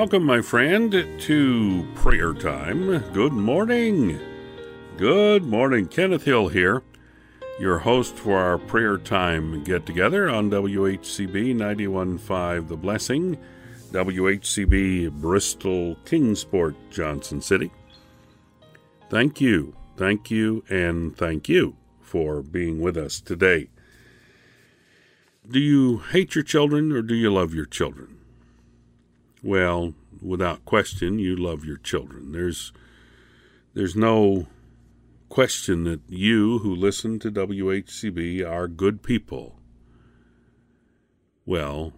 Welcome, my friend, to prayer time. Good morning. Good morning. Kenneth Hill here, your host for our prayer time get together on WHCB 915 The Blessing, WHCB Bristol Kingsport, Johnson City. Thank you, thank you, and thank you for being with us today. Do you hate your children or do you love your children? Well, without question, you love your children. There's there's no question that you who listen to WHCB are good people. Well,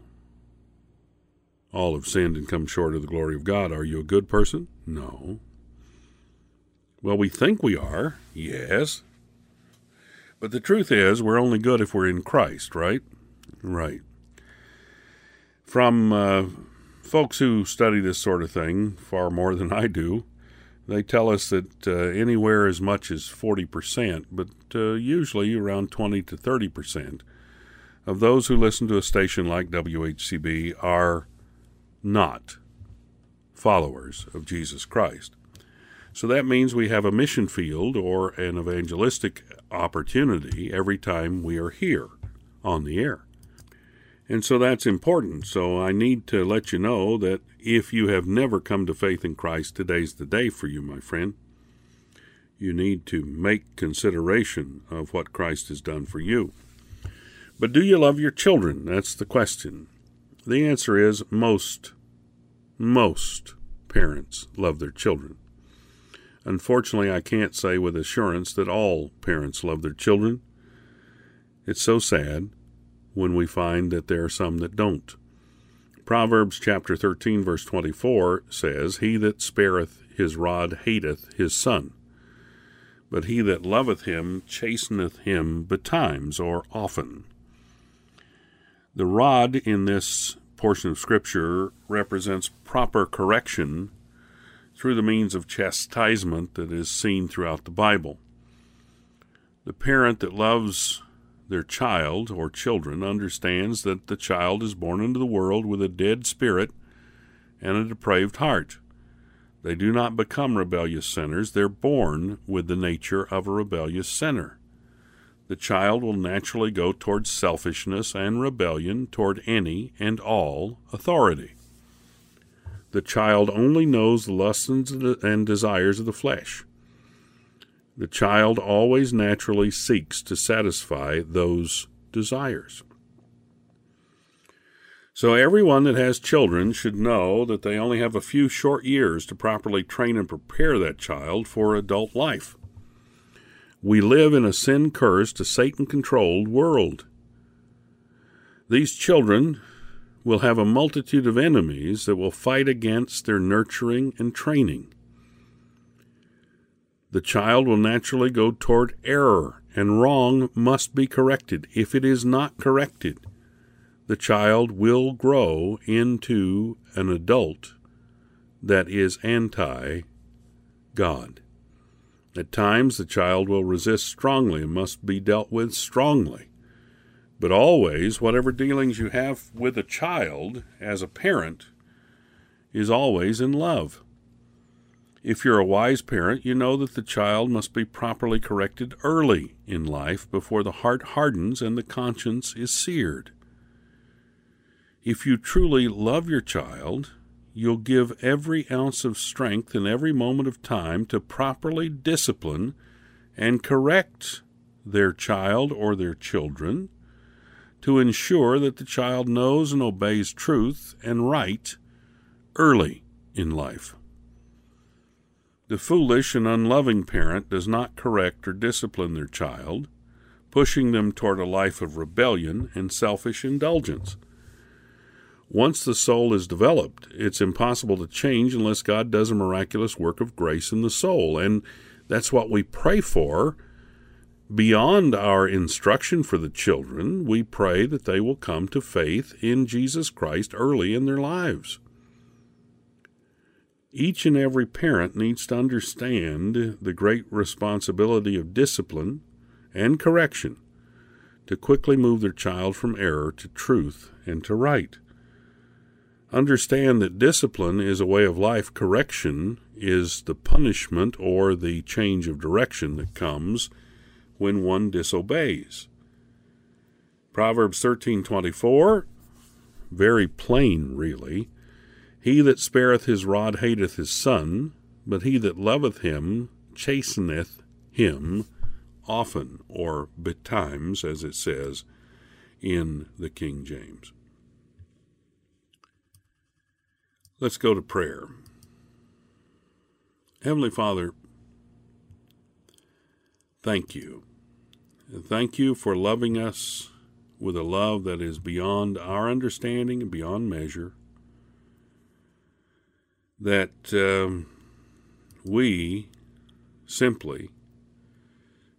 all have sinned and come short of the glory of God. Are you a good person? No. Well, we think we are, yes. But the truth is, we're only good if we're in Christ, right? Right. From uh, folks who study this sort of thing far more than I do, they tell us that uh, anywhere as much as 40%, but uh, usually around 20 to 30% of those who listen to a station like WHCB are not followers of Jesus Christ. So that means we have a mission field or an evangelistic opportunity every time we are here on the air. And so that's important. So I need to let you know that if you have never come to faith in Christ, today's the day for you, my friend. You need to make consideration of what Christ has done for you. But do you love your children? That's the question. The answer is most, most parents love their children. Unfortunately, I can't say with assurance that all parents love their children. It's so sad when we find that there are some that don't. Proverbs chapter 13 verse 24 says, He that spareth his rod hateth his son, but he that loveth him chasteneth him betimes or often. The rod in this portion of Scripture represents proper correction through the means of chastisement that is seen throughout the Bible. The parent that loves their child or children understands that the child is born into the world with a dead spirit and a depraved heart. They do not become rebellious sinners, they're born with the nature of a rebellious sinner. The child will naturally go toward selfishness and rebellion toward any and all authority. The child only knows the lusts and desires of the flesh. The child always naturally seeks to satisfy those desires. So, everyone that has children should know that they only have a few short years to properly train and prepare that child for adult life. We live in a sin cursed, a Satan controlled world. These children will have a multitude of enemies that will fight against their nurturing and training the child will naturally go toward error, and wrong must be corrected. If it is not corrected, the child will grow into an adult that is anti God. At times, the child will resist strongly and must be dealt with strongly. But always, whatever dealings you have with a child as a parent is always in love. If you're a wise parent, you know that the child must be properly corrected early in life before the heart hardens and the conscience is seared. If you truly love your child, you'll give every ounce of strength and every moment of time to properly discipline and correct their child or their children to ensure that the child knows and obeys truth and right early in life. The foolish and unloving parent does not correct or discipline their child, pushing them toward a life of rebellion and selfish indulgence. Once the soul is developed, it's impossible to change unless God does a miraculous work of grace in the soul. And that's what we pray for. Beyond our instruction for the children, we pray that they will come to faith in Jesus Christ early in their lives. Each and every parent needs to understand the great responsibility of discipline and correction to quickly move their child from error to truth and to right. Understand that discipline is a way of life, correction is the punishment or the change of direction that comes when one disobeys. Proverbs 13:24 very plain really he that spareth his rod hateth his son but he that loveth him chasteneth him often or betimes as it says in the King James Let's go to prayer. Heavenly Father, thank you. thank you for loving us with a love that is beyond our understanding and beyond measure. That um, we simply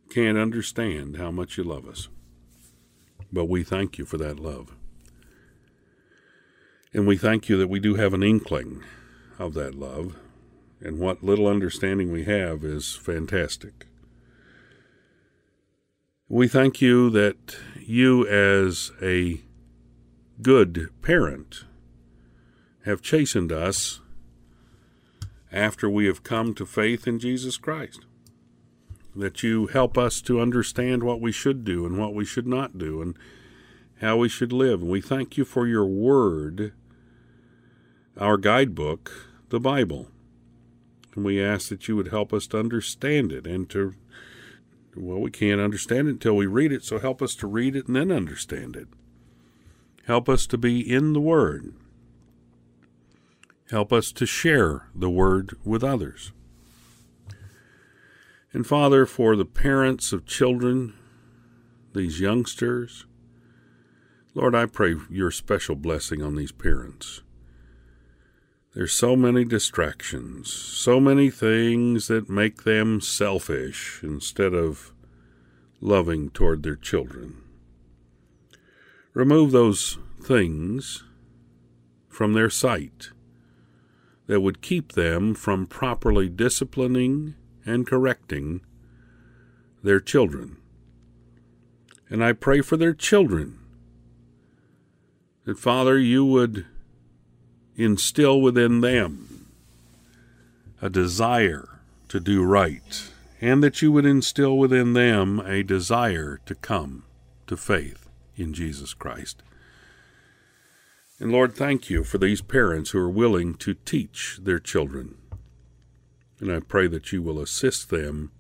can't understand how much you love us. But we thank you for that love. And we thank you that we do have an inkling of that love, and what little understanding we have is fantastic. We thank you that you, as a good parent, have chastened us after we have come to faith in Jesus Christ. That you help us to understand what we should do and what we should not do and how we should live. And we thank you for your word our guidebook, the Bible. And we ask that you would help us to understand it and to, well, we can't understand it until we read it, so help us to read it and then understand it. Help us to be in the Word. Help us to share the Word with others. And Father, for the parents of children, these youngsters, Lord, I pray your special blessing on these parents. There's so many distractions, so many things that make them selfish instead of loving toward their children. Remove those things from their sight that would keep them from properly disciplining and correcting their children. And I pray for their children that, Father, you would instill within them a desire to do right, and that you would instill within them a desire to come to faith in Jesus Christ. And Lord, thank you for these parents who are willing to teach their children. And I pray that you will assist them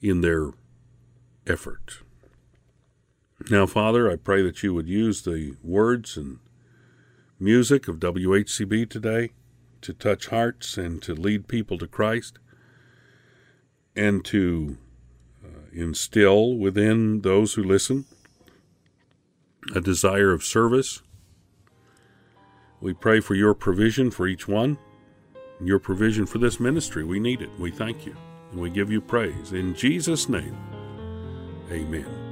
in their effort. Now, Father, I pray that you would use the words and music of WHCB today to touch hearts and to lead people to Christ and to uh, instill within those who listen a desire of service. We pray for your provision for each one, your provision for this ministry. We need it. We thank you and we give you praise. In Jesus' name, amen.